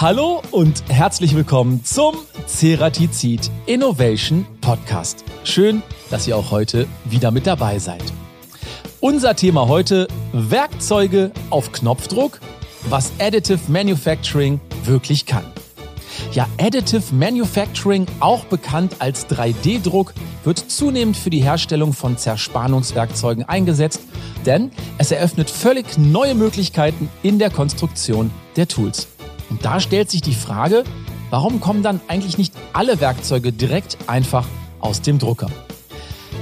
Hallo und herzlich willkommen zum Ceratizid Innovation Podcast. Schön, dass ihr auch heute wieder mit dabei seid. Unser Thema heute Werkzeuge auf Knopfdruck, was Additive Manufacturing wirklich kann. Ja, Additive Manufacturing, auch bekannt als 3D-Druck, wird zunehmend für die Herstellung von Zerspannungswerkzeugen eingesetzt, denn es eröffnet völlig neue Möglichkeiten in der Konstruktion der Tools. Und da stellt sich die Frage, warum kommen dann eigentlich nicht alle Werkzeuge direkt einfach aus dem Drucker?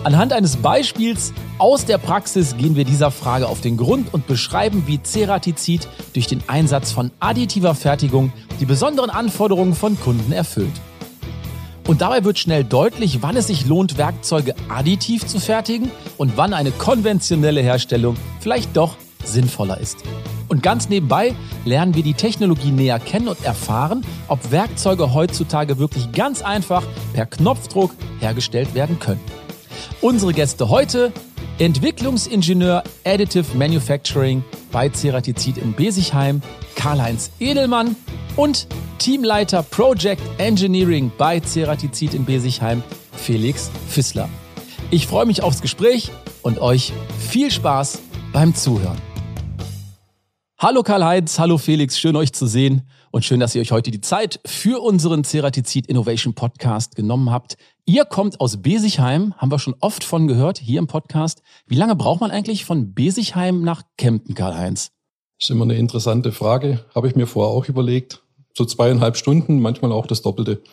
Anhand eines Beispiels aus der Praxis gehen wir dieser Frage auf den Grund und beschreiben, wie Ceratizid durch den Einsatz von additiver Fertigung die besonderen Anforderungen von Kunden erfüllt. Und dabei wird schnell deutlich, wann es sich lohnt, Werkzeuge additiv zu fertigen und wann eine konventionelle Herstellung vielleicht doch sinnvoller ist. Und ganz nebenbei lernen wir die Technologie näher kennen und erfahren, ob Werkzeuge heutzutage wirklich ganz einfach per Knopfdruck hergestellt werden können. Unsere Gäste heute Entwicklungsingenieur Additive Manufacturing bei Ceratizid in Besigheim, Karl-Heinz Edelmann und Teamleiter Project Engineering bei Ceratizid in Besigheim, Felix Fissler. Ich freue mich aufs Gespräch und euch viel Spaß beim Zuhören. Hallo Karl-Heinz, hallo Felix, schön euch zu sehen und schön, dass ihr euch heute die Zeit für unseren Ceratizid Innovation Podcast genommen habt. Ihr kommt aus Besigheim, haben wir schon oft von gehört hier im Podcast. Wie lange braucht man eigentlich von Besigheim nach Kempten, Karl-Heinz? Das ist immer eine interessante Frage, habe ich mir vorher auch überlegt. So zweieinhalb Stunden, manchmal auch das Doppelte.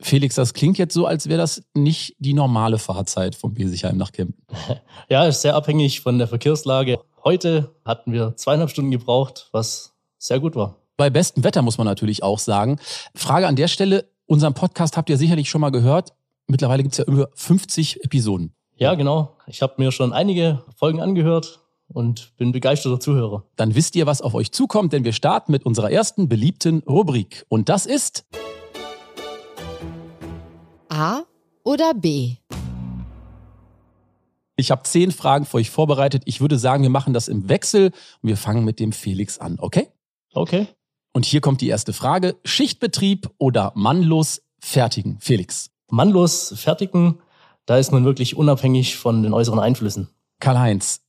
Felix, das klingt jetzt so, als wäre das nicht die normale Fahrzeit von Besigheim nach Kempten. Ja, ist sehr abhängig von der Verkehrslage. Heute hatten wir zweieinhalb Stunden gebraucht, was sehr gut war. Bei bestem Wetter muss man natürlich auch sagen. Frage an der Stelle, unseren Podcast habt ihr sicherlich schon mal gehört. Mittlerweile gibt es ja über 50 Episoden. Ja, genau. Ich habe mir schon einige Folgen angehört und bin begeisterter Zuhörer. Dann wisst ihr, was auf euch zukommt, denn wir starten mit unserer ersten beliebten Rubrik. Und das ist A oder B? Ich habe zehn Fragen für euch vorbereitet. Ich würde sagen, wir machen das im Wechsel und wir fangen mit dem Felix an, okay? Okay. Und hier kommt die erste Frage. Schichtbetrieb oder mannlos fertigen? Felix. Mannlos fertigen, da ist man wirklich unabhängig von den äußeren Einflüssen. Karl-Heinz.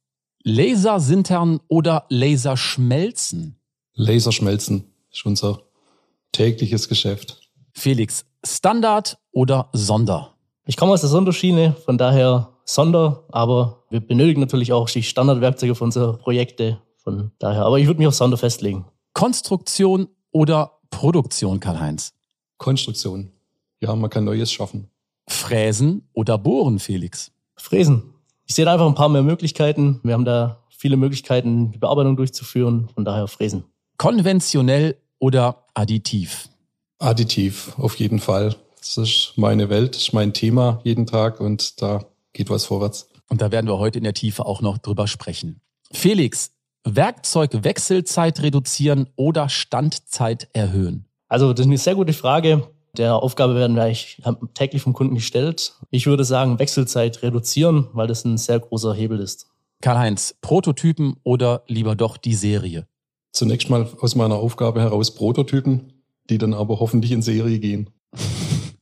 Lasersintern oder Laserschmelzen? Laserschmelzen ist unser tägliches Geschäft. Felix. Standard oder Sonder? Ich komme aus der Sonderschiene, von daher Sonder, aber wir benötigen natürlich auch die Standardwerkzeuge für unsere Projekte. Von daher, aber ich würde mich auf Sonder festlegen. Konstruktion oder Produktion, Karl-Heinz? Konstruktion. Ja, man kann Neues schaffen. Fräsen oder Bohren, Felix? Fräsen. Ich sehe da einfach ein paar mehr Möglichkeiten. Wir haben da viele Möglichkeiten, die Bearbeitung durchzuführen. Von daher Fräsen. Konventionell oder additiv? Additiv, auf jeden Fall. Das ist meine Welt, das ist mein Thema jeden Tag und da geht was vorwärts. Und da werden wir heute in der Tiefe auch noch drüber sprechen. Felix, Werkzeugwechselzeit reduzieren oder Standzeit erhöhen? Also das ist eine sehr gute Frage. Der Aufgabe werden wir eigentlich täglich vom Kunden gestellt. Ich würde sagen, Wechselzeit reduzieren, weil das ein sehr großer Hebel ist. Karl-Heinz, Prototypen oder lieber doch die Serie? Zunächst mal aus meiner Aufgabe heraus Prototypen, die dann aber hoffentlich in Serie gehen.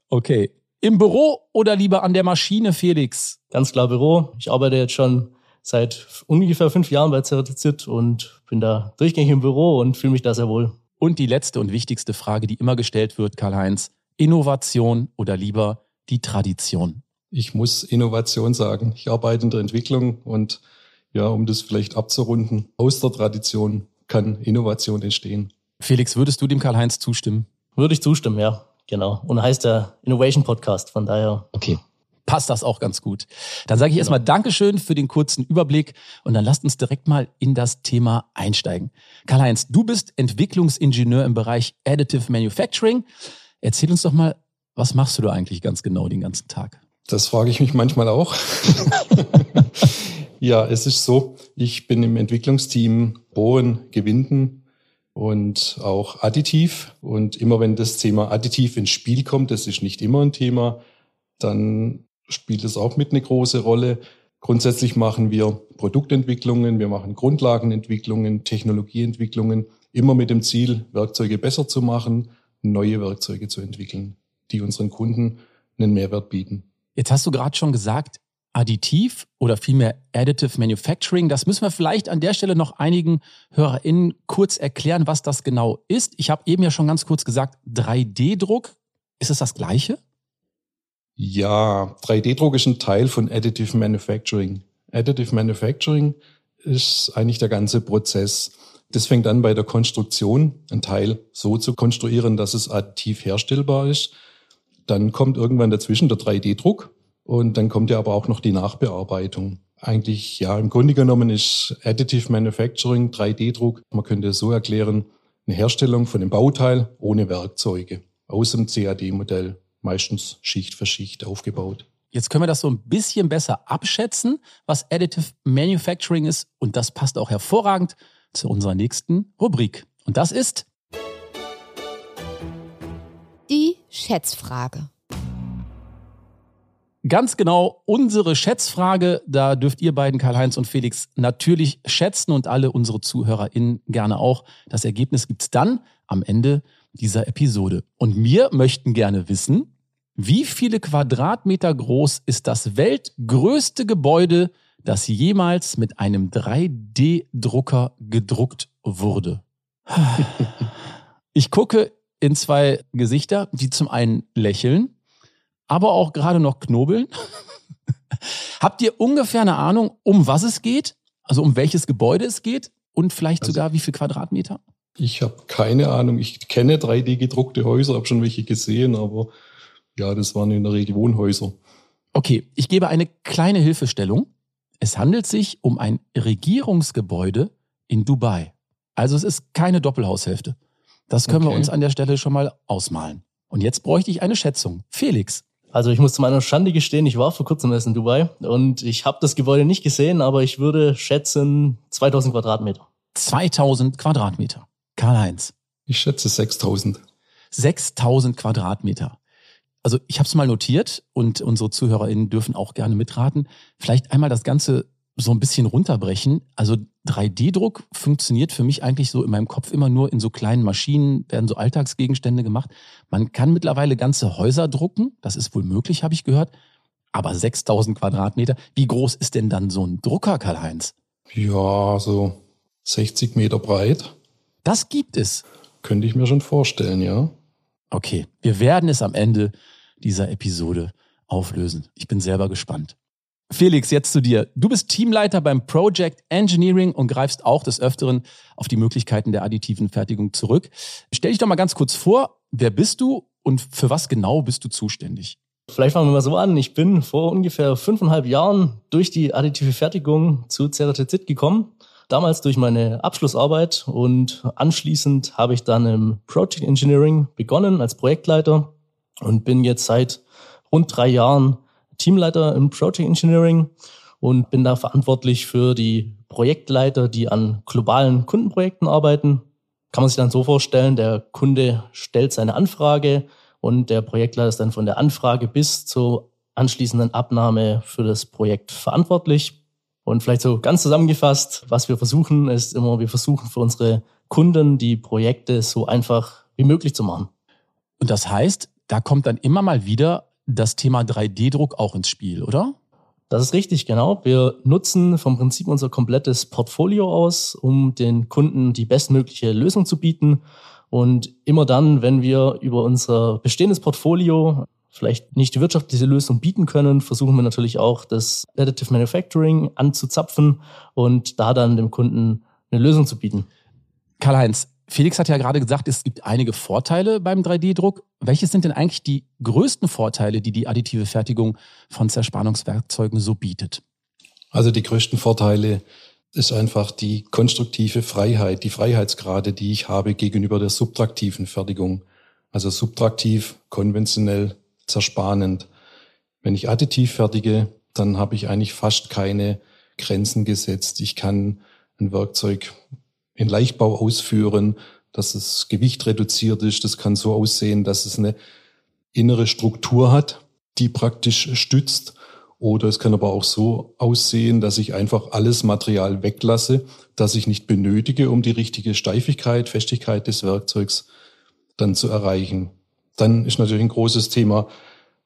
Okay. Im Büro oder lieber an der Maschine, Felix? Ganz klar Büro. Ich arbeite jetzt schon seit ungefähr fünf Jahren bei Ceratizid und bin da durchgängig im Büro und fühle mich da sehr wohl. Und die letzte und wichtigste Frage, die immer gestellt wird, Karl-Heinz. Innovation oder lieber die Tradition? Ich muss Innovation sagen. Ich arbeite in der Entwicklung und ja, um das vielleicht abzurunden, aus der Tradition kann Innovation entstehen. Felix, würdest du dem Karl-Heinz zustimmen? Würde ich zustimmen, ja. Genau. Und heißt der Innovation Podcast. Von daher. Okay. Passt das auch ganz gut. Dann sage ich erstmal genau. Dankeschön für den kurzen Überblick und dann lasst uns direkt mal in das Thema einsteigen. Karl-Heinz, du bist Entwicklungsingenieur im Bereich Additive Manufacturing. Erzähl uns doch mal, was machst du da eigentlich ganz genau den ganzen Tag? Das frage ich mich manchmal auch. ja, es ist so, ich bin im Entwicklungsteam Bohren, Gewinden und auch additiv. Und immer wenn das Thema additiv ins Spiel kommt, das ist nicht immer ein Thema, dann spielt es auch mit eine große Rolle. Grundsätzlich machen wir Produktentwicklungen, wir machen Grundlagenentwicklungen, Technologieentwicklungen immer mit dem Ziel, Werkzeuge besser zu machen, neue Werkzeuge zu entwickeln, die unseren Kunden einen Mehrwert bieten. Jetzt hast du gerade schon gesagt, Additiv oder vielmehr Additive Manufacturing. Das müssen wir vielleicht an der Stelle noch einigen HörerInnen kurz erklären, was das genau ist. Ich habe eben ja schon ganz kurz gesagt, 3D-Druck. Ist es das Gleiche? Ja, 3D-Druck ist ein Teil von Additive Manufacturing. Additive Manufacturing ist eigentlich der ganze Prozess. Das fängt an bei der Konstruktion, ein Teil so zu konstruieren, dass es additiv herstellbar ist. Dann kommt irgendwann dazwischen der 3D-Druck und dann kommt ja aber auch noch die Nachbearbeitung. Eigentlich, ja, im Grunde genommen ist Additive Manufacturing, 3D-Druck, man könnte es so erklären, eine Herstellung von einem Bauteil ohne Werkzeuge aus dem CAD-Modell, meistens Schicht für Schicht aufgebaut. Jetzt können wir das so ein bisschen besser abschätzen, was Additive Manufacturing ist. Und das passt auch hervorragend zu unserer nächsten Rubrik. Und das ist die Schätzfrage. Ganz genau unsere Schätzfrage. Da dürft ihr beiden, Karl-Heinz und Felix, natürlich schätzen und alle unsere ZuhörerInnen gerne auch. Das Ergebnis gibt's dann am Ende dieser Episode. Und wir möchten gerne wissen, wie viele Quadratmeter groß ist das weltgrößte Gebäude, das jemals mit einem 3D-Drucker gedruckt wurde? Ich gucke in zwei Gesichter, die zum einen lächeln aber auch gerade noch knobeln. Habt ihr ungefähr eine Ahnung, um was es geht? Also um welches Gebäude es geht und vielleicht also, sogar wie viel Quadratmeter? Ich habe keine Ahnung. Ich kenne 3D gedruckte Häuser, habe schon welche gesehen, aber ja, das waren in der Regel Wohnhäuser. Okay, ich gebe eine kleine Hilfestellung. Es handelt sich um ein Regierungsgebäude in Dubai. Also es ist keine Doppelhaushälfte. Das können okay. wir uns an der Stelle schon mal ausmalen. Und jetzt bräuchte ich eine Schätzung. Felix, also ich muss zu meiner Schande gestehen, ich war vor kurzem erst in Dubai und ich habe das Gebäude nicht gesehen, aber ich würde schätzen 2000 Quadratmeter. 2000 Quadratmeter. Karl-Heinz. Ich schätze 6000. 6000 Quadratmeter. Also ich habe es mal notiert und unsere ZuhörerInnen dürfen auch gerne mitraten. Vielleicht einmal das Ganze so ein bisschen runterbrechen. Also 3D-Druck funktioniert für mich eigentlich so in meinem Kopf immer nur in so kleinen Maschinen, werden so Alltagsgegenstände gemacht. Man kann mittlerweile ganze Häuser drucken. Das ist wohl möglich, habe ich gehört. Aber 6000 Quadratmeter. Wie groß ist denn dann so ein Drucker, Karl-Heinz? Ja, so 60 Meter breit. Das gibt es. Könnte ich mir schon vorstellen, ja. Okay, wir werden es am Ende dieser Episode auflösen. Ich bin selber gespannt. Felix, jetzt zu dir. Du bist Teamleiter beim Project Engineering und greifst auch des Öfteren auf die Möglichkeiten der additiven Fertigung zurück. Stell dich doch mal ganz kurz vor, wer bist du und für was genau bist du zuständig? Vielleicht fangen wir mal so an. Ich bin vor ungefähr fünfeinhalb Jahren durch die additive Fertigung zu Ceratizid gekommen. Damals durch meine Abschlussarbeit und anschließend habe ich dann im Project Engineering begonnen als Projektleiter und bin jetzt seit rund drei Jahren Teamleiter im Project Engineering und bin da verantwortlich für die Projektleiter, die an globalen Kundenprojekten arbeiten. Kann man sich dann so vorstellen, der Kunde stellt seine Anfrage und der Projektleiter ist dann von der Anfrage bis zur anschließenden Abnahme für das Projekt verantwortlich. Und vielleicht so ganz zusammengefasst, was wir versuchen, ist immer, wir versuchen für unsere Kunden die Projekte so einfach wie möglich zu machen. Und das heißt, da kommt dann immer mal wieder das Thema 3D-Druck auch ins Spiel, oder? Das ist richtig, genau. Wir nutzen vom Prinzip unser komplettes Portfolio aus, um den Kunden die bestmögliche Lösung zu bieten. Und immer dann, wenn wir über unser bestehendes Portfolio vielleicht nicht die wirtschaftliche Lösung bieten können, versuchen wir natürlich auch das Additive Manufacturing anzuzapfen und da dann dem Kunden eine Lösung zu bieten. Karl-Heinz, Felix hat ja gerade gesagt, es gibt einige Vorteile beim 3D-Druck. Welche sind denn eigentlich die größten Vorteile, die die additive Fertigung von Zerspannungswerkzeugen so bietet? Also die größten Vorteile ist einfach die konstruktive Freiheit, die Freiheitsgrade, die ich habe gegenüber der subtraktiven Fertigung. Also subtraktiv, konventionell, zerspannend. Wenn ich additiv fertige, dann habe ich eigentlich fast keine Grenzen gesetzt. Ich kann ein Werkzeug in Leichtbau ausführen, dass das Gewicht reduziert ist. Das kann so aussehen, dass es eine innere Struktur hat, die praktisch stützt Oder es kann aber auch so aussehen, dass ich einfach alles Material weglasse, das ich nicht benötige, um die richtige Steifigkeit, Festigkeit des Werkzeugs dann zu erreichen. Dann ist natürlich ein großes Thema,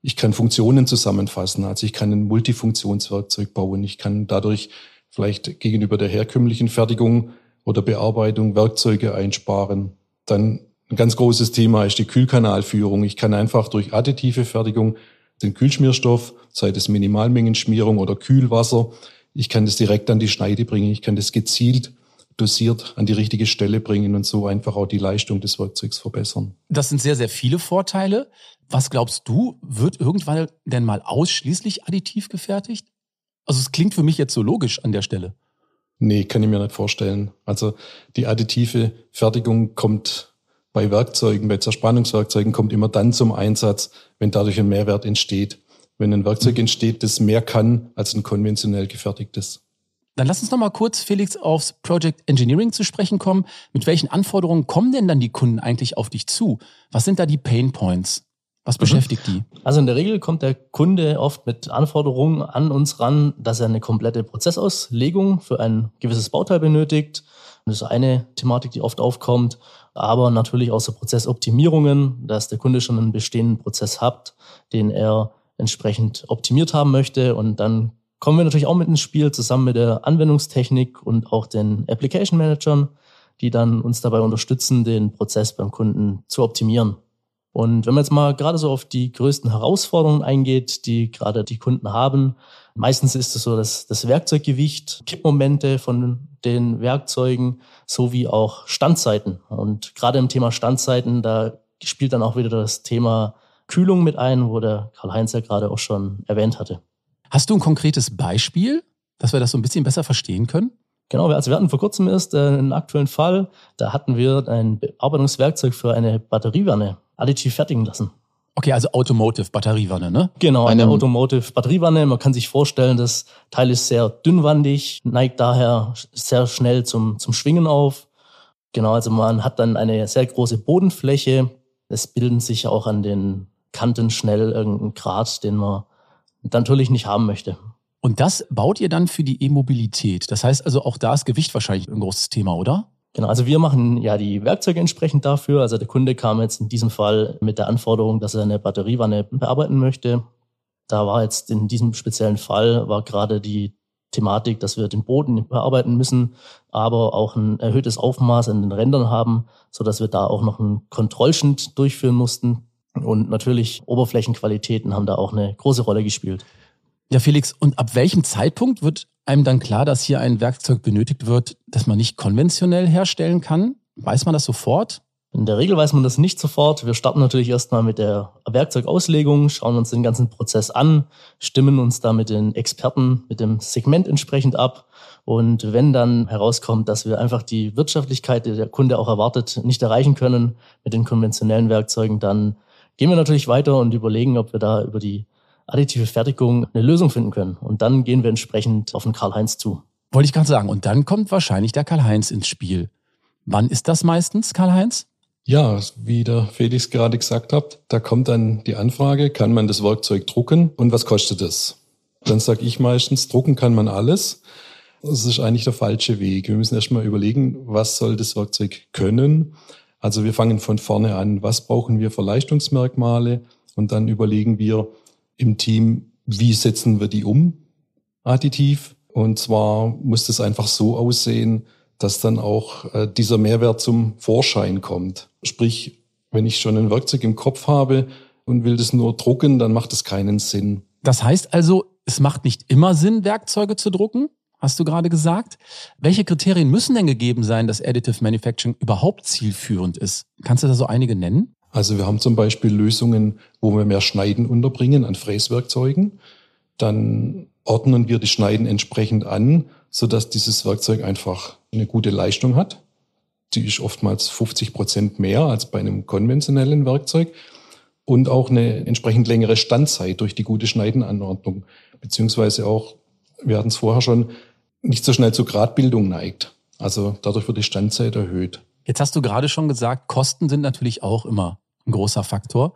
ich kann Funktionen zusammenfassen. Also ich kann ein Multifunktionswerkzeug bauen. Ich kann dadurch vielleicht gegenüber der herkömmlichen Fertigung oder Bearbeitung Werkzeuge einsparen. Dann ein ganz großes Thema ist die Kühlkanalführung. Ich kann einfach durch additive Fertigung den Kühlschmierstoff, sei es Minimalmengenschmierung oder Kühlwasser, ich kann das direkt an die Schneide bringen. Ich kann das gezielt dosiert an die richtige Stelle bringen und so einfach auch die Leistung des Werkzeugs verbessern. Das sind sehr, sehr viele Vorteile. Was glaubst du, wird irgendwann denn mal ausschließlich additiv gefertigt? Also es klingt für mich jetzt so logisch an der Stelle. Nee, kann ich mir nicht vorstellen. Also die additive Fertigung kommt bei Werkzeugen, bei Zerspannungswerkzeugen kommt immer dann zum Einsatz, wenn dadurch ein Mehrwert entsteht. Wenn ein Werkzeug mhm. entsteht, das mehr kann als ein konventionell gefertigtes. Dann lass uns noch mal kurz, Felix, aufs Project Engineering zu sprechen kommen. Mit welchen Anforderungen kommen denn dann die Kunden eigentlich auf dich zu? Was sind da die Pain Points? Was mhm. beschäftigt die? Also in der Regel kommt der Kunde oft mit Anforderungen an uns ran, dass er eine komplette Prozessauslegung für ein gewisses Bauteil benötigt. Das ist eine Thematik, die oft aufkommt. Aber natürlich auch so Prozessoptimierungen, dass der Kunde schon einen bestehenden Prozess hat, den er entsprechend optimiert haben möchte. Und dann kommen wir natürlich auch mit ins Spiel, zusammen mit der Anwendungstechnik und auch den Application Managern, die dann uns dabei unterstützen, den Prozess beim Kunden zu optimieren. Und wenn man jetzt mal gerade so auf die größten Herausforderungen eingeht, die gerade die Kunden haben, meistens ist es so, dass das Werkzeuggewicht, Kippmomente von den Werkzeugen sowie auch Standzeiten. Und gerade im Thema Standzeiten, da spielt dann auch wieder das Thema Kühlung mit ein, wo der Karl-Heinz ja gerade auch schon erwähnt hatte. Hast du ein konkretes Beispiel, dass wir das so ein bisschen besser verstehen können? Genau, also wir hatten vor kurzem erst äh, einen aktuellen Fall, da hatten wir ein Bearbeitungswerkzeug für eine Batteriewanne additiv fertigen lassen. Okay, also Automotive Batteriewanne, ne? Genau, eine, eine Automotive Batteriewanne. Man kann sich vorstellen, das Teil ist sehr dünnwandig, neigt daher sehr schnell zum, zum Schwingen auf. Genau, also man hat dann eine sehr große Bodenfläche. Es bilden sich auch an den Kanten schnell irgendein Grat, den man natürlich nicht haben möchte. Und das baut ihr dann für die E-Mobilität. Das heißt also, auch da ist Gewicht wahrscheinlich ein großes Thema, oder? Genau, also wir machen ja die Werkzeuge entsprechend dafür. Also der Kunde kam jetzt in diesem Fall mit der Anforderung, dass er eine Batteriewanne bearbeiten möchte. Da war jetzt in diesem speziellen Fall war gerade die Thematik, dass wir den Boden bearbeiten müssen, aber auch ein erhöhtes Aufmaß an den Rändern haben, so dass wir da auch noch einen Kontrollschnitt durchführen mussten. Und natürlich Oberflächenqualitäten haben da auch eine große Rolle gespielt. Ja, Felix, und ab welchem Zeitpunkt wird einem dann klar, dass hier ein Werkzeug benötigt wird, das man nicht konventionell herstellen kann? Weiß man das sofort? In der Regel weiß man das nicht sofort. Wir starten natürlich erstmal mit der Werkzeugauslegung, schauen uns den ganzen Prozess an, stimmen uns da mit den Experten, mit dem Segment entsprechend ab. Und wenn dann herauskommt, dass wir einfach die Wirtschaftlichkeit, die der Kunde auch erwartet, nicht erreichen können mit den konventionellen Werkzeugen, dann gehen wir natürlich weiter und überlegen, ob wir da über die additive Fertigung eine Lösung finden können. Und dann gehen wir entsprechend auf den Karl-Heinz zu. Wollte ich gerade sagen. Und dann kommt wahrscheinlich der Karl-Heinz ins Spiel. Wann ist das meistens, Karl-Heinz? Ja, wie der Felix gerade gesagt hat, da kommt dann die Anfrage, kann man das Werkzeug drucken und was kostet es? Dann sage ich meistens, drucken kann man alles. Das ist eigentlich der falsche Weg. Wir müssen erstmal überlegen, was soll das Werkzeug können? Also wir fangen von vorne an, was brauchen wir für Leistungsmerkmale? Und dann überlegen wir, im Team, wie setzen wir die um, additiv. Und zwar muss das einfach so aussehen, dass dann auch äh, dieser Mehrwert zum Vorschein kommt. Sprich, wenn ich schon ein Werkzeug im Kopf habe und will das nur drucken, dann macht das keinen Sinn. Das heißt also, es macht nicht immer Sinn, Werkzeuge zu drucken, hast du gerade gesagt. Welche Kriterien müssen denn gegeben sein, dass Additive Manufacturing überhaupt zielführend ist? Kannst du da so einige nennen? Also wir haben zum Beispiel Lösungen, wo wir mehr Schneiden unterbringen an Fräswerkzeugen. Dann ordnen wir die Schneiden entsprechend an, sodass dieses Werkzeug einfach eine gute Leistung hat. Die ist oftmals 50 Prozent mehr als bei einem konventionellen Werkzeug. Und auch eine entsprechend längere Standzeit durch die gute Schneidenanordnung. Beziehungsweise auch, wir hatten es vorher schon, nicht so schnell zur Gradbildung neigt. Also dadurch wird die Standzeit erhöht. Jetzt hast du gerade schon gesagt, Kosten sind natürlich auch immer ein großer Faktor.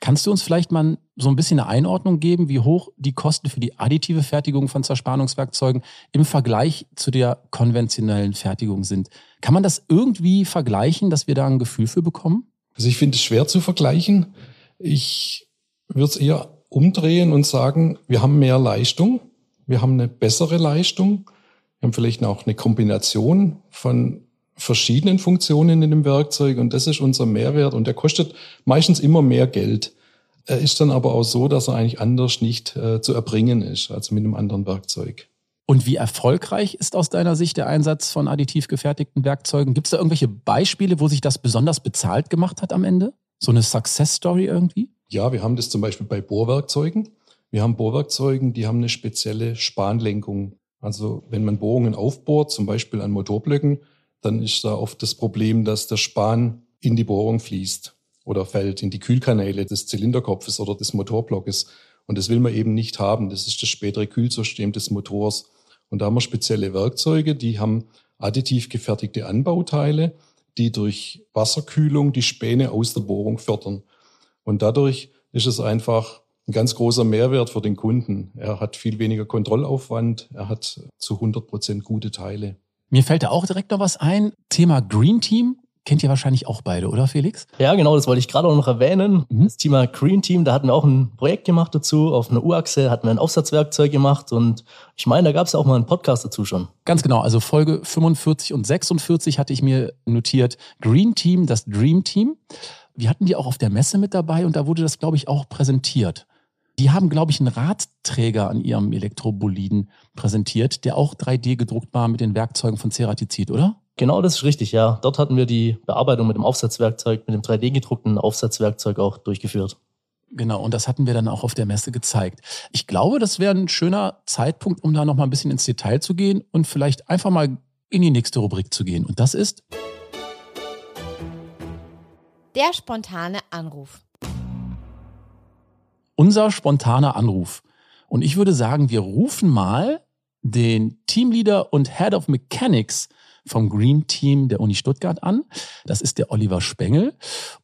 Kannst du uns vielleicht mal so ein bisschen eine Einordnung geben, wie hoch die Kosten für die additive Fertigung von Zerspannungswerkzeugen im Vergleich zu der konventionellen Fertigung sind? Kann man das irgendwie vergleichen, dass wir da ein Gefühl für bekommen? Also ich finde es schwer zu vergleichen. Ich würde es eher umdrehen und sagen, wir haben mehr Leistung, wir haben eine bessere Leistung, wir haben vielleicht auch eine Kombination von verschiedenen Funktionen in dem Werkzeug und das ist unser Mehrwert und der kostet meistens immer mehr Geld. Er ist dann aber auch so, dass er eigentlich anders nicht äh, zu erbringen ist, also mit einem anderen Werkzeug. Und wie erfolgreich ist aus deiner Sicht der Einsatz von additiv gefertigten Werkzeugen? Gibt es da irgendwelche Beispiele, wo sich das besonders bezahlt gemacht hat am Ende? So eine Success Story irgendwie? Ja, wir haben das zum Beispiel bei Bohrwerkzeugen. Wir haben Bohrwerkzeugen, die haben eine spezielle Spanlenkung. Also wenn man Bohrungen aufbohrt, zum Beispiel an Motorblöcken, dann ist da oft das Problem, dass der Span in die Bohrung fließt oder fällt in die Kühlkanäle des Zylinderkopfes oder des Motorblockes. Und das will man eben nicht haben. Das ist das spätere Kühlsystem des Motors. Und da haben wir spezielle Werkzeuge, die haben additiv gefertigte Anbauteile, die durch Wasserkühlung die Späne aus der Bohrung fördern. Und dadurch ist es einfach ein ganz großer Mehrwert für den Kunden. Er hat viel weniger Kontrollaufwand, er hat zu 100 Prozent gute Teile. Mir fällt da auch direkt noch was ein. Thema Green Team. Kennt ihr wahrscheinlich auch beide, oder Felix? Ja, genau, das wollte ich gerade auch noch erwähnen. Mhm. Das Thema Green Team, da hatten wir auch ein Projekt gemacht dazu. Auf einer U-Achse hatten wir ein Aufsatzwerkzeug gemacht und ich meine, da gab es auch mal einen Podcast dazu schon. Ganz genau, also Folge 45 und 46 hatte ich mir notiert. Green Team, das Dream Team. Wir hatten die auch auf der Messe mit dabei und da wurde das, glaube ich, auch präsentiert. Die haben, glaube ich, einen Radträger an ihrem Elektroboliden präsentiert, der auch 3D gedruckt war mit den Werkzeugen von Ceratizid, oder? Genau, das ist richtig, ja. Dort hatten wir die Bearbeitung mit dem Aufsatzwerkzeug, mit dem 3D-gedruckten Aufsatzwerkzeug auch durchgeführt. Genau, und das hatten wir dann auch auf der Messe gezeigt. Ich glaube, das wäre ein schöner Zeitpunkt, um da noch mal ein bisschen ins Detail zu gehen und vielleicht einfach mal in die nächste Rubrik zu gehen. Und das ist der spontane Anruf. Unser spontaner Anruf. Und ich würde sagen, wir rufen mal den Teamleader und Head of Mechanics vom Green Team der Uni Stuttgart an. Das ist der Oliver Spengel.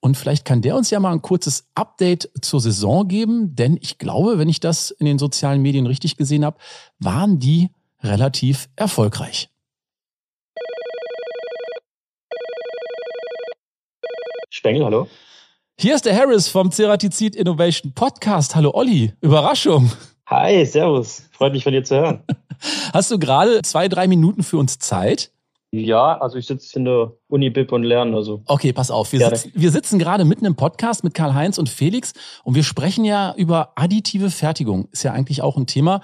Und vielleicht kann der uns ja mal ein kurzes Update zur Saison geben, denn ich glaube, wenn ich das in den sozialen Medien richtig gesehen habe, waren die relativ erfolgreich. Spengel, hallo. Hier ist der Harris vom Ceratizid Innovation Podcast. Hallo Olli, Überraschung. Hi, servus. Freut mich von dir zu hören. Hast du gerade zwei, drei Minuten für uns Zeit? Ja, also ich sitze in der Uni BIP und lerne. Also. Okay, pass auf. Wir sitzen, wir sitzen gerade mitten im Podcast mit Karl-Heinz und Felix und wir sprechen ja über additive Fertigung. Ist ja eigentlich auch ein Thema,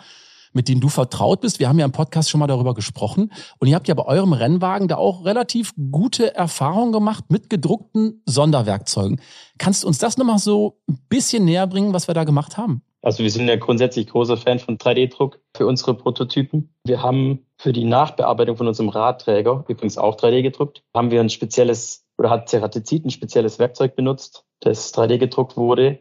mit dem du vertraut bist. Wir haben ja im Podcast schon mal darüber gesprochen. Und ihr habt ja bei eurem Rennwagen da auch relativ gute Erfahrungen gemacht mit gedruckten Sonderwerkzeugen. Kannst du uns das nochmal so ein bisschen näher bringen, was wir da gemacht haben? Also wir sind ja grundsätzlich großer Fan von 3D-Druck für unsere Prototypen. Wir haben für die Nachbearbeitung von unserem Radträger, übrigens auch 3D gedruckt, haben wir ein spezielles oder hat Ceratizid ein spezielles Werkzeug benutzt, das 3D gedruckt wurde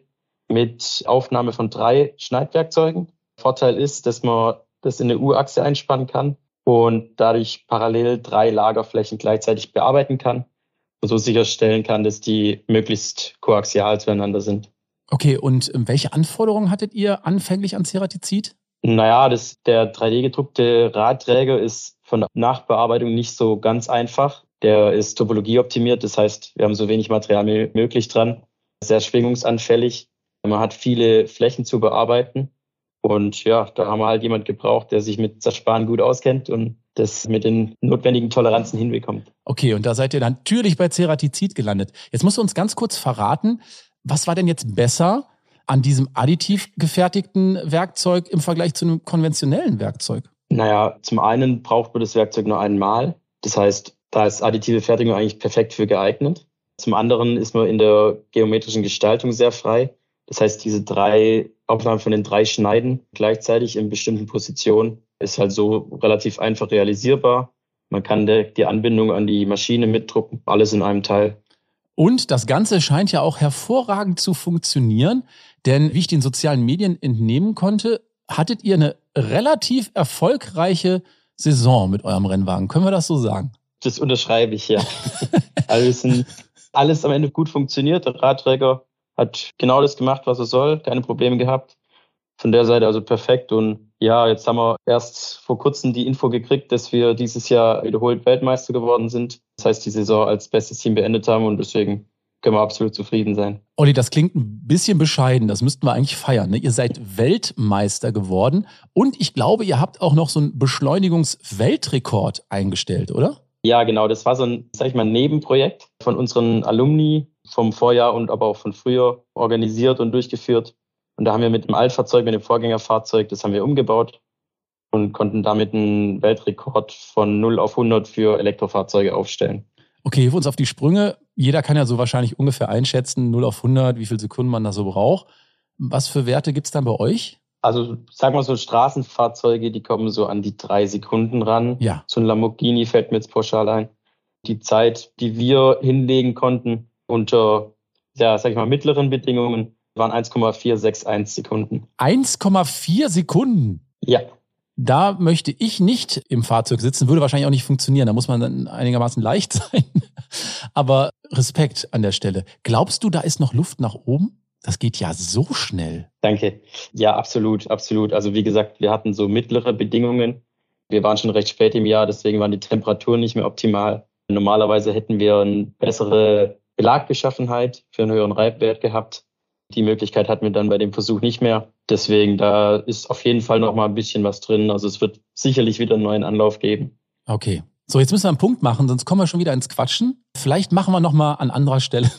mit Aufnahme von drei Schneidwerkzeugen. Vorteil ist, dass man das in eine U-Achse einspannen kann und dadurch parallel drei Lagerflächen gleichzeitig bearbeiten kann und so sicherstellen kann, dass die möglichst koaxial zueinander sind. Okay, und ähm, welche Anforderungen hattet ihr anfänglich an Ceratizid? Naja, das, der 3D-gedruckte Radträger ist von der Nachbearbeitung nicht so ganz einfach. Der ist topologieoptimiert, das heißt, wir haben so wenig Material wie möglich dran. Sehr schwingungsanfällig. Man hat viele Flächen zu bearbeiten. Und ja, da haben wir halt jemand gebraucht, der sich mit Zersparen gut auskennt und das mit den notwendigen Toleranzen hinbekommt. Okay, und da seid ihr natürlich bei Ceratizid gelandet. Jetzt musst du uns ganz kurz verraten, was war denn jetzt besser an diesem additiv gefertigten Werkzeug im Vergleich zu einem konventionellen Werkzeug? Naja, zum einen braucht man das Werkzeug nur einmal. Das heißt, da ist additive Fertigung eigentlich perfekt für geeignet. Zum anderen ist man in der geometrischen Gestaltung sehr frei. Das heißt, diese drei Aufnahmen von den drei Schneiden gleichzeitig in bestimmten Positionen ist halt so relativ einfach realisierbar. Man kann die Anbindung an die Maschine mitdrucken, alles in einem Teil. Und das Ganze scheint ja auch hervorragend zu funktionieren, denn wie ich den sozialen Medien entnehmen konnte, hattet ihr eine relativ erfolgreiche Saison mit eurem Rennwagen. Können wir das so sagen? Das unterschreibe ich, ja. also alles am Ende gut funktioniert. Der Radträger hat genau das gemacht, was er soll, keine Probleme gehabt. Von der Seite also perfekt. Und ja, jetzt haben wir erst vor kurzem die Info gekriegt, dass wir dieses Jahr wiederholt Weltmeister geworden sind. Das heißt, die Saison als bestes Team beendet haben und deswegen können wir absolut zufrieden sein. Olli, das klingt ein bisschen bescheiden. Das müssten wir eigentlich feiern. Ne? Ihr seid Weltmeister geworden und ich glaube, ihr habt auch noch so einen Beschleunigungsweltrekord eingestellt, oder? Ja, genau. Das war so ein, sag ich mal, Nebenprojekt von unseren Alumni vom Vorjahr und aber auch von früher organisiert und durchgeführt. Und da haben wir mit dem Altfahrzeug, mit dem Vorgängerfahrzeug, das haben wir umgebaut und konnten damit einen Weltrekord von 0 auf 100 für Elektrofahrzeuge aufstellen. Okay, hilf uns auf die Sprünge. Jeder kann ja so wahrscheinlich ungefähr einschätzen, 0 auf 100, wie viele Sekunden man da so braucht. Was für Werte gibt es dann bei euch? Also sag mal so Straßenfahrzeuge, die kommen so an die drei Sekunden ran. Ja. So ein Lamborghini fällt mir jetzt pauschal ein. Die Zeit, die wir hinlegen konnten unter, ja, sag ich mal, mittleren Bedingungen, waren 1,461 Sekunden. 1,4 Sekunden? Ja. Da möchte ich nicht im Fahrzeug sitzen, würde wahrscheinlich auch nicht funktionieren. Da muss man dann einigermaßen leicht sein. Aber Respekt an der Stelle. Glaubst du, da ist noch Luft nach oben? Das geht ja so schnell. Danke. Ja, absolut, absolut. Also wie gesagt, wir hatten so mittlere Bedingungen. Wir waren schon recht spät im Jahr, deswegen waren die Temperaturen nicht mehr optimal. Normalerweise hätten wir eine bessere Belagbeschaffenheit für einen höheren Reibwert gehabt. Die Möglichkeit hatten wir dann bei dem Versuch nicht mehr. Deswegen, da ist auf jeden Fall noch mal ein bisschen was drin. Also es wird sicherlich wieder einen neuen Anlauf geben. Okay. So, jetzt müssen wir einen Punkt machen, sonst kommen wir schon wieder ins Quatschen. Vielleicht machen wir noch mal an anderer Stelle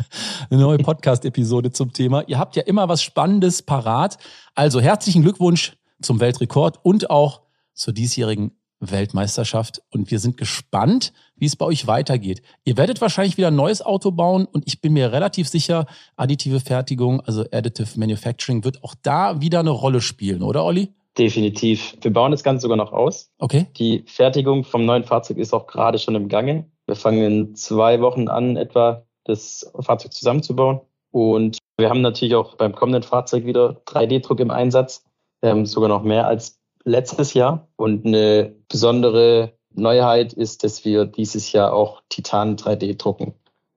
eine neue Podcast-Episode zum Thema. Ihr habt ja immer was Spannendes parat. Also herzlichen Glückwunsch zum Weltrekord und auch zur diesjährigen Weltmeisterschaft. Und wir sind gespannt, wie es bei euch weitergeht. Ihr werdet wahrscheinlich wieder ein neues Auto bauen und ich bin mir relativ sicher, additive Fertigung, also Additive Manufacturing, wird auch da wieder eine Rolle spielen, oder Olli? Definitiv. Wir bauen das Ganze sogar noch aus. Okay. Die Fertigung vom neuen Fahrzeug ist auch gerade schon im Gange. Wir fangen in zwei Wochen an, etwa das Fahrzeug zusammenzubauen. Und wir haben natürlich auch beim kommenden Fahrzeug wieder 3D-Druck im Einsatz, ähm, sogar noch mehr als letztes Jahr. Und eine besondere Neuheit ist, dass wir dieses Jahr auch Titan 3D drucken.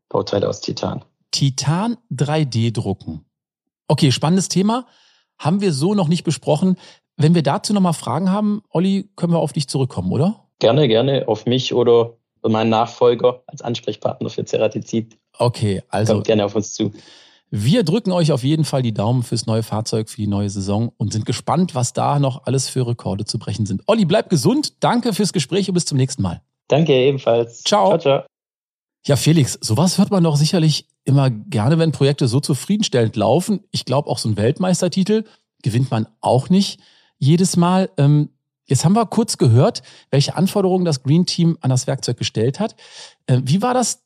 Bauteile aus Titan. Titan 3D drucken. Okay, spannendes Thema. Haben wir so noch nicht besprochen. Wenn wir dazu nochmal Fragen haben, Olli, können wir auf dich zurückkommen, oder? Gerne, gerne auf mich oder meinen Nachfolger als Ansprechpartner für Ceratizid. Okay, also. Kommt gerne auf uns zu. Wir drücken euch auf jeden Fall die Daumen fürs neue Fahrzeug, für die neue Saison und sind gespannt, was da noch alles für Rekorde zu brechen sind. Olli, bleib gesund. Danke fürs Gespräch und bis zum nächsten Mal. Danke ebenfalls. Ciao. Ciao, ciao. Ja, Felix, sowas hört man doch sicherlich immer gerne, wenn Projekte so zufriedenstellend laufen. Ich glaube, auch so ein Weltmeistertitel gewinnt man auch nicht jedes Mal. Ähm, jetzt haben wir kurz gehört, welche Anforderungen das Green Team an das Werkzeug gestellt hat. Äh, wie war das,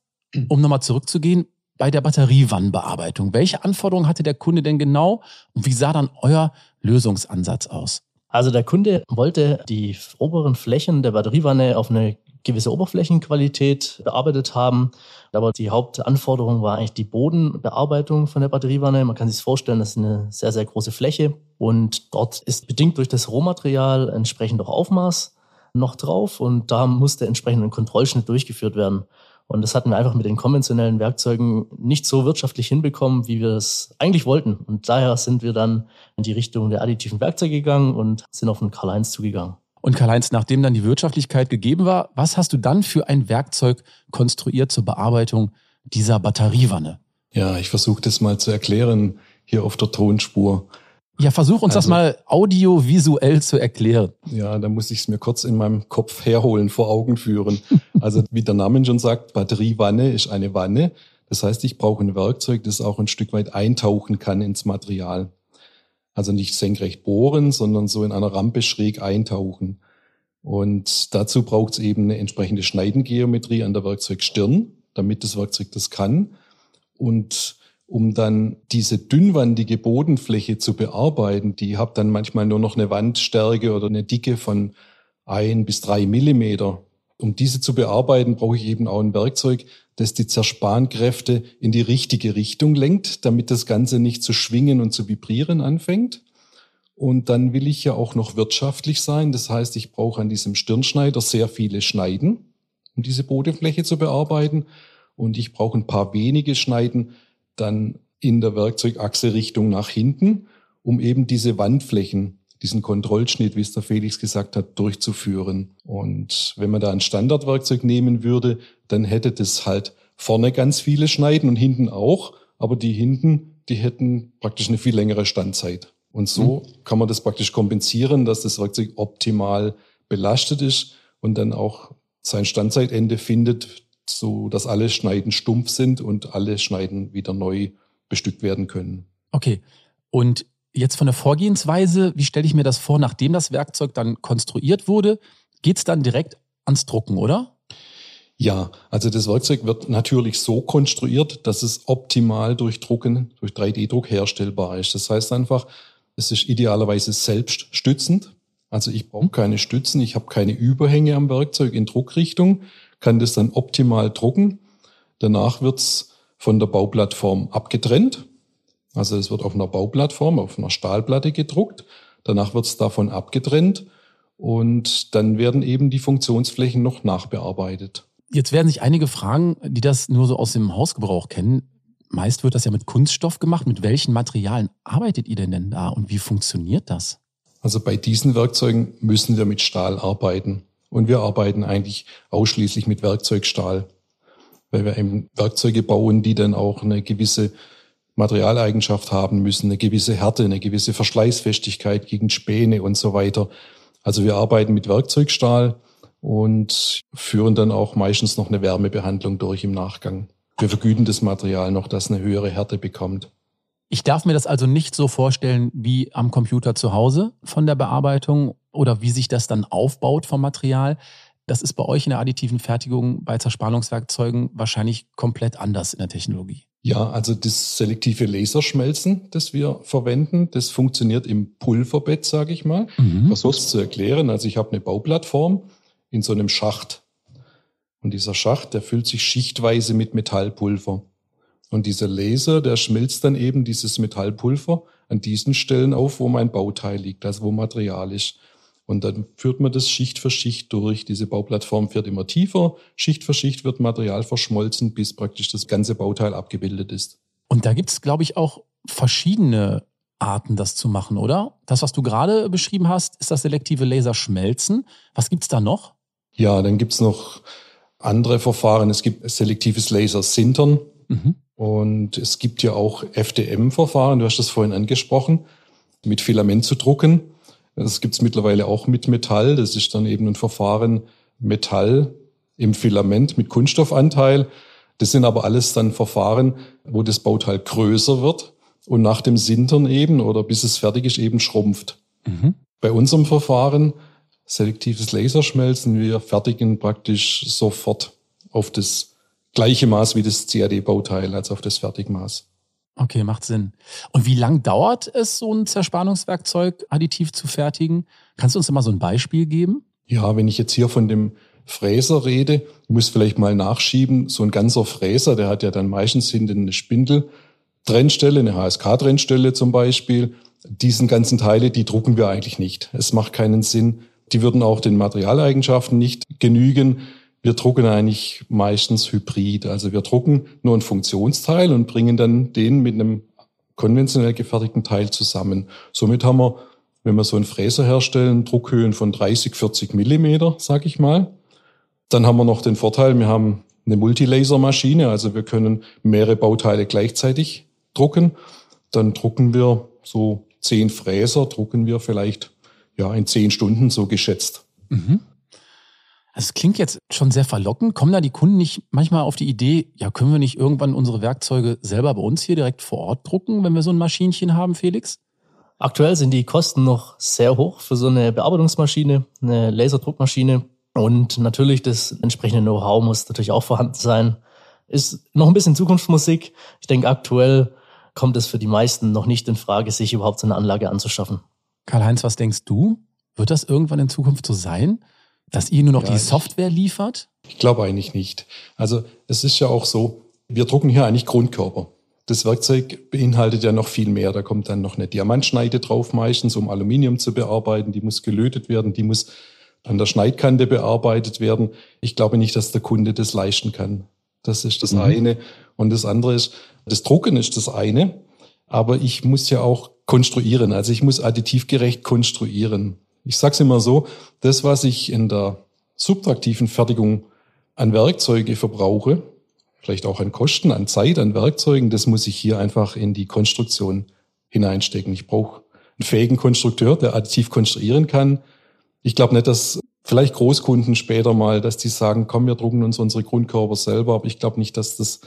um nochmal zurückzugehen, bei der Batteriewannenbearbeitung? Welche Anforderungen hatte der Kunde denn genau und wie sah dann euer Lösungsansatz aus? Also der Kunde wollte die oberen Flächen der Batteriewanne auf eine gewisse Oberflächenqualität bearbeitet haben. Aber die Hauptanforderung war eigentlich die Bodenbearbeitung von der Batteriewanne. Man kann sich vorstellen, das ist eine sehr, sehr große Fläche. Und dort ist bedingt durch das Rohmaterial entsprechend auch Aufmaß noch drauf. Und da musste entsprechend ein Kontrollschnitt durchgeführt werden. Und das hatten wir einfach mit den konventionellen Werkzeugen nicht so wirtschaftlich hinbekommen, wie wir es eigentlich wollten. Und daher sind wir dann in die Richtung der additiven Werkzeuge gegangen und sind auf den Karl-Heinz zugegangen. Und Karl-Heinz, nachdem dann die Wirtschaftlichkeit gegeben war, was hast du dann für ein Werkzeug konstruiert zur Bearbeitung dieser Batteriewanne? Ja, ich versuche das mal zu erklären hier auf der Tonspur. Ja, versuch uns also, das mal audiovisuell zu erklären. Ja, da muss ich es mir kurz in meinem Kopf herholen, vor Augen führen. also wie der Name schon sagt, Batteriewanne ist eine Wanne. Das heißt, ich brauche ein Werkzeug, das auch ein Stück weit eintauchen kann ins Material. Also nicht senkrecht bohren, sondern so in einer Rampe schräg eintauchen. Und dazu braucht es eben eine entsprechende Schneidengeometrie an der Werkzeugstirn, damit das Werkzeug das kann. Und um dann diese dünnwandige Bodenfläche zu bearbeiten. Die hat dann manchmal nur noch eine Wandstärke oder eine Dicke von ein bis drei Millimeter. Um diese zu bearbeiten, brauche ich eben auch ein Werkzeug, das die Zerspankräfte in die richtige Richtung lenkt, damit das Ganze nicht zu schwingen und zu vibrieren anfängt. Und dann will ich ja auch noch wirtschaftlich sein. Das heißt, ich brauche an diesem Stirnschneider sehr viele Schneiden, um diese Bodenfläche zu bearbeiten. Und ich brauche ein paar wenige Schneiden, dann in der Werkzeugachse Richtung nach hinten, um eben diese Wandflächen, diesen Kontrollschnitt, wie es der Felix gesagt hat, durchzuführen. Und wenn man da ein Standardwerkzeug nehmen würde, dann hätte das halt vorne ganz viele Schneiden und hinten auch, aber die hinten, die hätten praktisch eine viel längere Standzeit. Und so mhm. kann man das praktisch kompensieren, dass das Werkzeug optimal belastet ist und dann auch sein Standzeitende findet, so dass alle Schneiden stumpf sind und alle Schneiden wieder neu bestückt werden können. Okay. Und jetzt von der Vorgehensweise, wie stelle ich mir das vor, nachdem das Werkzeug dann konstruiert wurde, geht es dann direkt ans Drucken, oder? Ja, also das Werkzeug wird natürlich so konstruiert, dass es optimal durch Drucken, durch 3D-Druck herstellbar ist. Das heißt einfach, es ist idealerweise selbststützend. Also ich brauche keine Stützen, ich habe keine Überhänge am Werkzeug in Druckrichtung, kann das dann optimal drucken. Danach wird's von der Bauplattform abgetrennt. Also es wird auf einer Bauplattform, auf einer Stahlplatte gedruckt. Danach wird's davon abgetrennt und dann werden eben die Funktionsflächen noch nachbearbeitet. Jetzt werden sich einige fragen, die das nur so aus dem Hausgebrauch kennen. Meist wird das ja mit Kunststoff gemacht. Mit welchen Materialien arbeitet ihr denn, denn da und wie funktioniert das? Also bei diesen Werkzeugen müssen wir mit Stahl arbeiten. Und wir arbeiten eigentlich ausschließlich mit Werkzeugstahl, weil wir eben Werkzeuge bauen, die dann auch eine gewisse Materialeigenschaft haben müssen, eine gewisse Härte, eine gewisse Verschleißfestigkeit gegen Späne und so weiter. Also wir arbeiten mit Werkzeugstahl und führen dann auch meistens noch eine Wärmebehandlung durch im Nachgang. Wir vergüten das Material noch, dass eine höhere Härte bekommt. Ich darf mir das also nicht so vorstellen wie am Computer zu Hause von der Bearbeitung oder wie sich das dann aufbaut vom Material. Das ist bei euch in der additiven Fertigung bei Zerspannungswerkzeugen wahrscheinlich komplett anders in der Technologie. Ja, also das selektive Laserschmelzen, das wir verwenden, das funktioniert im Pulverbett, sage ich mal. Mhm. Versuch's zu erklären. Also ich habe eine Bauplattform in so einem Schacht. Und dieser Schacht, der füllt sich schichtweise mit Metallpulver. Und dieser Laser, der schmilzt dann eben dieses Metallpulver an diesen Stellen auf, wo mein Bauteil liegt, also wo Material ist. Und dann führt man das Schicht für Schicht durch. Diese Bauplattform fährt immer tiefer. Schicht für Schicht wird Material verschmolzen, bis praktisch das ganze Bauteil abgebildet ist. Und da gibt es, glaube ich, auch verschiedene Arten, das zu machen, oder? Das, was du gerade beschrieben hast, ist das selektive Laserschmelzen. Was gibt's da noch? Ja, dann gibt's noch andere Verfahren. Es gibt selektives Lasersintern. Mhm. Und es gibt ja auch FDM-Verfahren, du hast das vorhin angesprochen, mit Filament zu drucken. Das gibt's mittlerweile auch mit Metall. Das ist dann eben ein Verfahren Metall im Filament mit Kunststoffanteil. Das sind aber alles dann Verfahren, wo das Bauteil größer wird und nach dem Sintern eben oder bis es fertig ist eben schrumpft. Mhm. Bei unserem Verfahren, selektives Laserschmelzen, wir fertigen praktisch sofort auf das gleiche Maß wie das CAD-Bauteil, also auf das Fertigmaß. Okay, macht Sinn. Und wie lang dauert es, so ein Zerspannungswerkzeug additiv zu fertigen? Kannst du uns mal so ein Beispiel geben? Ja, wenn ich jetzt hier von dem Fräser rede, ich muss vielleicht mal nachschieben, so ein ganzer Fräser, der hat ja dann meistens hinten eine Spindel-Trennstelle, eine HSK-Trennstelle zum Beispiel. Diesen ganzen Teile, die drucken wir eigentlich nicht. Es macht keinen Sinn. Die würden auch den Materialeigenschaften nicht genügen. Wir drucken eigentlich meistens hybrid. Also wir drucken nur ein Funktionsteil und bringen dann den mit einem konventionell gefertigten Teil zusammen. Somit haben wir, wenn wir so einen Fräser herstellen, Druckhöhen von 30, 40 Millimeter, sag ich mal. Dann haben wir noch den Vorteil, wir haben eine Multilasermaschine, also wir können mehrere Bauteile gleichzeitig drucken. Dann drucken wir so zehn Fräser, drucken wir vielleicht ja in zehn Stunden so geschätzt. Mhm. Es klingt jetzt schon sehr verlockend. Kommen da die Kunden nicht manchmal auf die Idee, ja, können wir nicht irgendwann unsere Werkzeuge selber bei uns hier direkt vor Ort drucken, wenn wir so ein Maschinchen haben, Felix? Aktuell sind die Kosten noch sehr hoch für so eine Bearbeitungsmaschine, eine Laserdruckmaschine. Und natürlich das entsprechende Know-how muss natürlich auch vorhanden sein. Ist noch ein bisschen Zukunftsmusik. Ich denke, aktuell kommt es für die meisten noch nicht in Frage, sich überhaupt so eine Anlage anzuschaffen. Karl-Heinz, was denkst du? Wird das irgendwann in Zukunft so sein? Dass ihr nur noch ja, die Software liefert? Ich glaube eigentlich nicht. Also es ist ja auch so, wir drucken hier eigentlich Grundkörper. Das Werkzeug beinhaltet ja noch viel mehr. Da kommt dann noch eine Diamantschneide drauf, meistens, um Aluminium zu bearbeiten. Die muss gelötet werden, die muss an der Schneidkante bearbeitet werden. Ich glaube nicht, dass der Kunde das leisten kann. Das ist das mhm. eine. Und das andere ist, das Drucken ist das eine, aber ich muss ja auch konstruieren. Also ich muss additivgerecht konstruieren. Ich sage es immer so, das, was ich in der subtraktiven Fertigung an Werkzeuge verbrauche, vielleicht auch an Kosten, an Zeit, an Werkzeugen, das muss ich hier einfach in die Konstruktion hineinstecken. Ich brauche einen fähigen Konstrukteur, der additiv konstruieren kann. Ich glaube nicht, dass vielleicht Großkunden später mal, dass die sagen, komm, wir drucken uns unsere Grundkörper selber, aber ich glaube nicht, dass das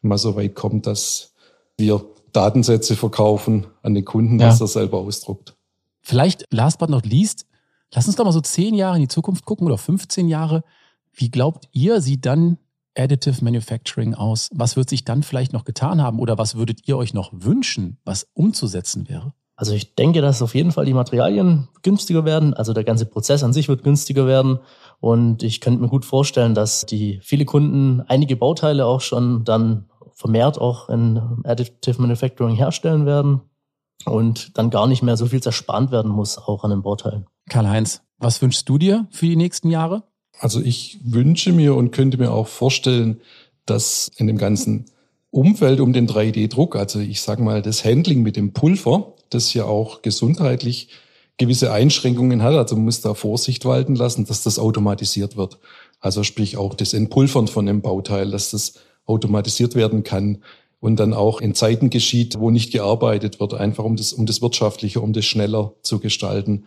mal so weit kommt, dass wir Datensätze verkaufen an den Kunden, ja. dass er selber ausdruckt. Vielleicht, last but not least, lass uns doch mal so zehn Jahre in die Zukunft gucken oder 15 Jahre. Wie glaubt ihr, sieht dann Additive Manufacturing aus? Was wird sich dann vielleicht noch getan haben oder was würdet ihr euch noch wünschen, was umzusetzen wäre? Also ich denke, dass auf jeden Fall die Materialien günstiger werden. Also der ganze Prozess an sich wird günstiger werden. Und ich könnte mir gut vorstellen, dass die viele Kunden einige Bauteile auch schon dann vermehrt auch in Additive Manufacturing herstellen werden und dann gar nicht mehr so viel zerspannt werden muss, auch an den Bauteilen. Karl-Heinz, was wünschst du dir für die nächsten Jahre? Also ich wünsche mir und könnte mir auch vorstellen, dass in dem ganzen Umfeld um den 3D-Druck, also ich sage mal das Handling mit dem Pulver, das ja auch gesundheitlich gewisse Einschränkungen hat, also man muss da Vorsicht walten lassen, dass das automatisiert wird. Also sprich auch das Entpulvern von einem Bauteil, dass das automatisiert werden kann und dann auch in Zeiten geschieht, wo nicht gearbeitet wird, einfach um das, um das wirtschaftlicher, um das schneller zu gestalten.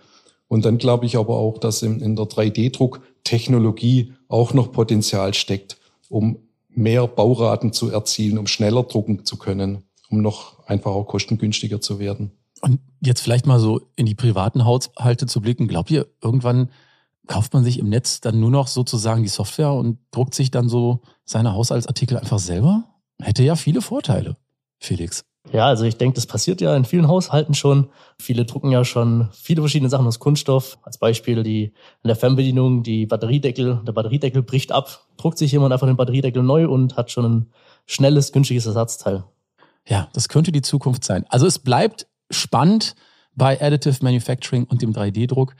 Und dann glaube ich aber auch, dass in, in der 3D-Drucktechnologie auch noch Potenzial steckt, um mehr Bauraten zu erzielen, um schneller drucken zu können, um noch einfach auch kostengünstiger zu werden. Und jetzt vielleicht mal so in die privaten Haushalte zu blicken. Glaubt ihr, irgendwann kauft man sich im Netz dann nur noch sozusagen die Software und druckt sich dann so seine Haushaltsartikel einfach selber? Hätte ja viele Vorteile, Felix. Ja, also ich denke, das passiert ja in vielen Haushalten schon. Viele drucken ja schon viele verschiedene Sachen aus Kunststoff. Als Beispiel die in der Fernbedienung, die Batteriedeckel, der Batteriedeckel bricht ab, druckt sich jemand einfach den Batteriedeckel neu und hat schon ein schnelles, günstiges Ersatzteil. Ja, das könnte die Zukunft sein. Also es bleibt spannend bei Additive Manufacturing und dem 3D-Druck.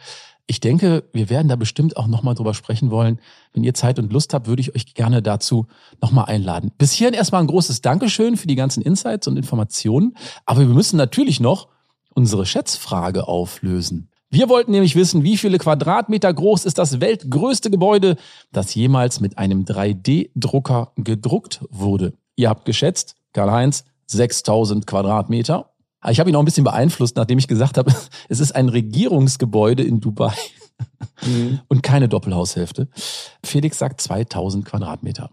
Ich denke, wir werden da bestimmt auch nochmal drüber sprechen wollen. Wenn ihr Zeit und Lust habt, würde ich euch gerne dazu nochmal einladen. Bis hierhin erstmal ein großes Dankeschön für die ganzen Insights und Informationen. Aber wir müssen natürlich noch unsere Schätzfrage auflösen. Wir wollten nämlich wissen, wie viele Quadratmeter groß ist das weltgrößte Gebäude, das jemals mit einem 3D-Drucker gedruckt wurde. Ihr habt geschätzt, Karl-Heinz, 6000 Quadratmeter. Ich habe ihn auch ein bisschen beeinflusst, nachdem ich gesagt habe, es ist ein Regierungsgebäude in Dubai mhm. und keine Doppelhaushälfte. Felix sagt 2000 Quadratmeter.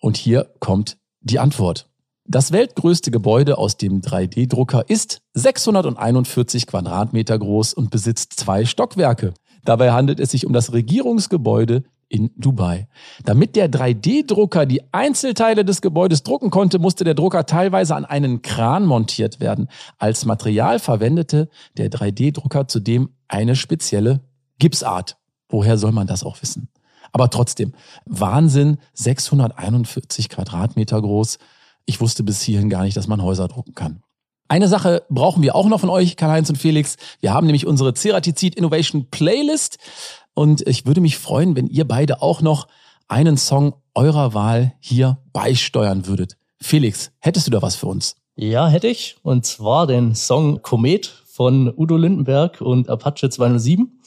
Und hier kommt die Antwort. Das weltgrößte Gebäude aus dem 3D-Drucker ist 641 Quadratmeter groß und besitzt zwei Stockwerke. Dabei handelt es sich um das Regierungsgebäude in Dubai. Damit der 3D-Drucker die Einzelteile des Gebäudes drucken konnte, musste der Drucker teilweise an einen Kran montiert werden. Als Material verwendete der 3D-Drucker zudem eine spezielle Gipsart. Woher soll man das auch wissen? Aber trotzdem, Wahnsinn, 641 Quadratmeter groß. Ich wusste bis hierhin gar nicht, dass man Häuser drucken kann. Eine Sache brauchen wir auch noch von euch, Karl-Heinz und Felix. Wir haben nämlich unsere Ceratizid Innovation Playlist. Und ich würde mich freuen, wenn ihr beide auch noch einen Song eurer Wahl hier beisteuern würdet. Felix, hättest du da was für uns? Ja, hätte ich. Und zwar den Song Komet von Udo Lindenberg und Apache 207.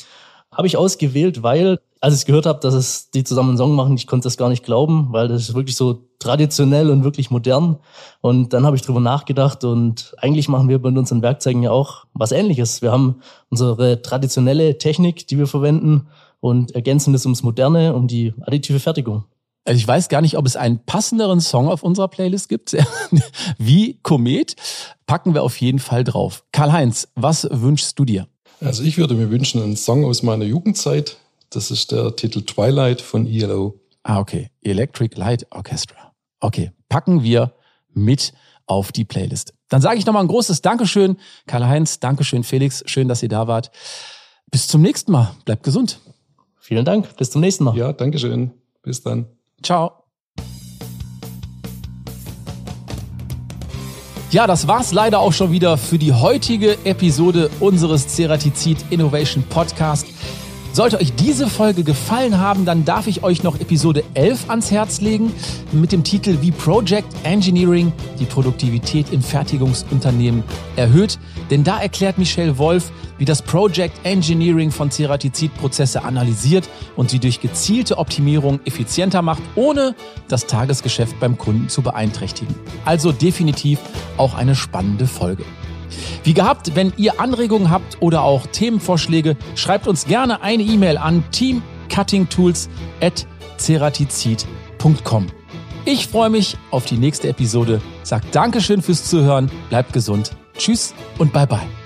Habe ich ausgewählt, weil, als ich gehört habe, dass es die zusammen einen Song machen, ich konnte das gar nicht glauben, weil das ist wirklich so traditionell und wirklich modern. Und dann habe ich drüber nachgedacht und eigentlich machen wir bei unseren Werkzeugen ja auch was ähnliches. Wir haben unsere traditionelle Technik, die wir verwenden und ergänzen das ums Moderne, um die additive Fertigung. Also ich weiß gar nicht, ob es einen passenderen Song auf unserer Playlist gibt. Wie Komet packen wir auf jeden Fall drauf. Karl-Heinz, was wünschst du dir? Also ich würde mir wünschen einen Song aus meiner Jugendzeit. Das ist der Titel Twilight von ELO. Ah, okay. Electric Light Orchestra. Okay, packen wir mit auf die Playlist. Dann sage ich nochmal ein großes Dankeschön, Karl-Heinz, Dankeschön, Felix. Schön, dass ihr da wart. Bis zum nächsten Mal. Bleibt gesund. Vielen Dank. Bis zum nächsten Mal. Ja, Dankeschön. Bis dann. Ciao. Ja, das war's leider auch schon wieder für die heutige Episode unseres Ceratizid Innovation Podcast. Sollte euch diese Folge gefallen haben, dann darf ich euch noch Episode 11 ans Herz legen mit dem Titel Wie Project Engineering die Produktivität im Fertigungsunternehmen erhöht. Denn da erklärt Michelle Wolf, wie das Project Engineering von Ceratizid Prozesse analysiert und sie durch gezielte Optimierung effizienter macht, ohne das Tagesgeschäft beim Kunden zu beeinträchtigen. Also definitiv auch eine spannende Folge. Wie gehabt, wenn ihr Anregungen habt oder auch Themenvorschläge, schreibt uns gerne eine E-Mail an teamcuttingtools@ceratizid.com. Ich freue mich auf die nächste Episode. Sagt Dankeschön fürs Zuhören, bleibt gesund. Tschüss und bye bye.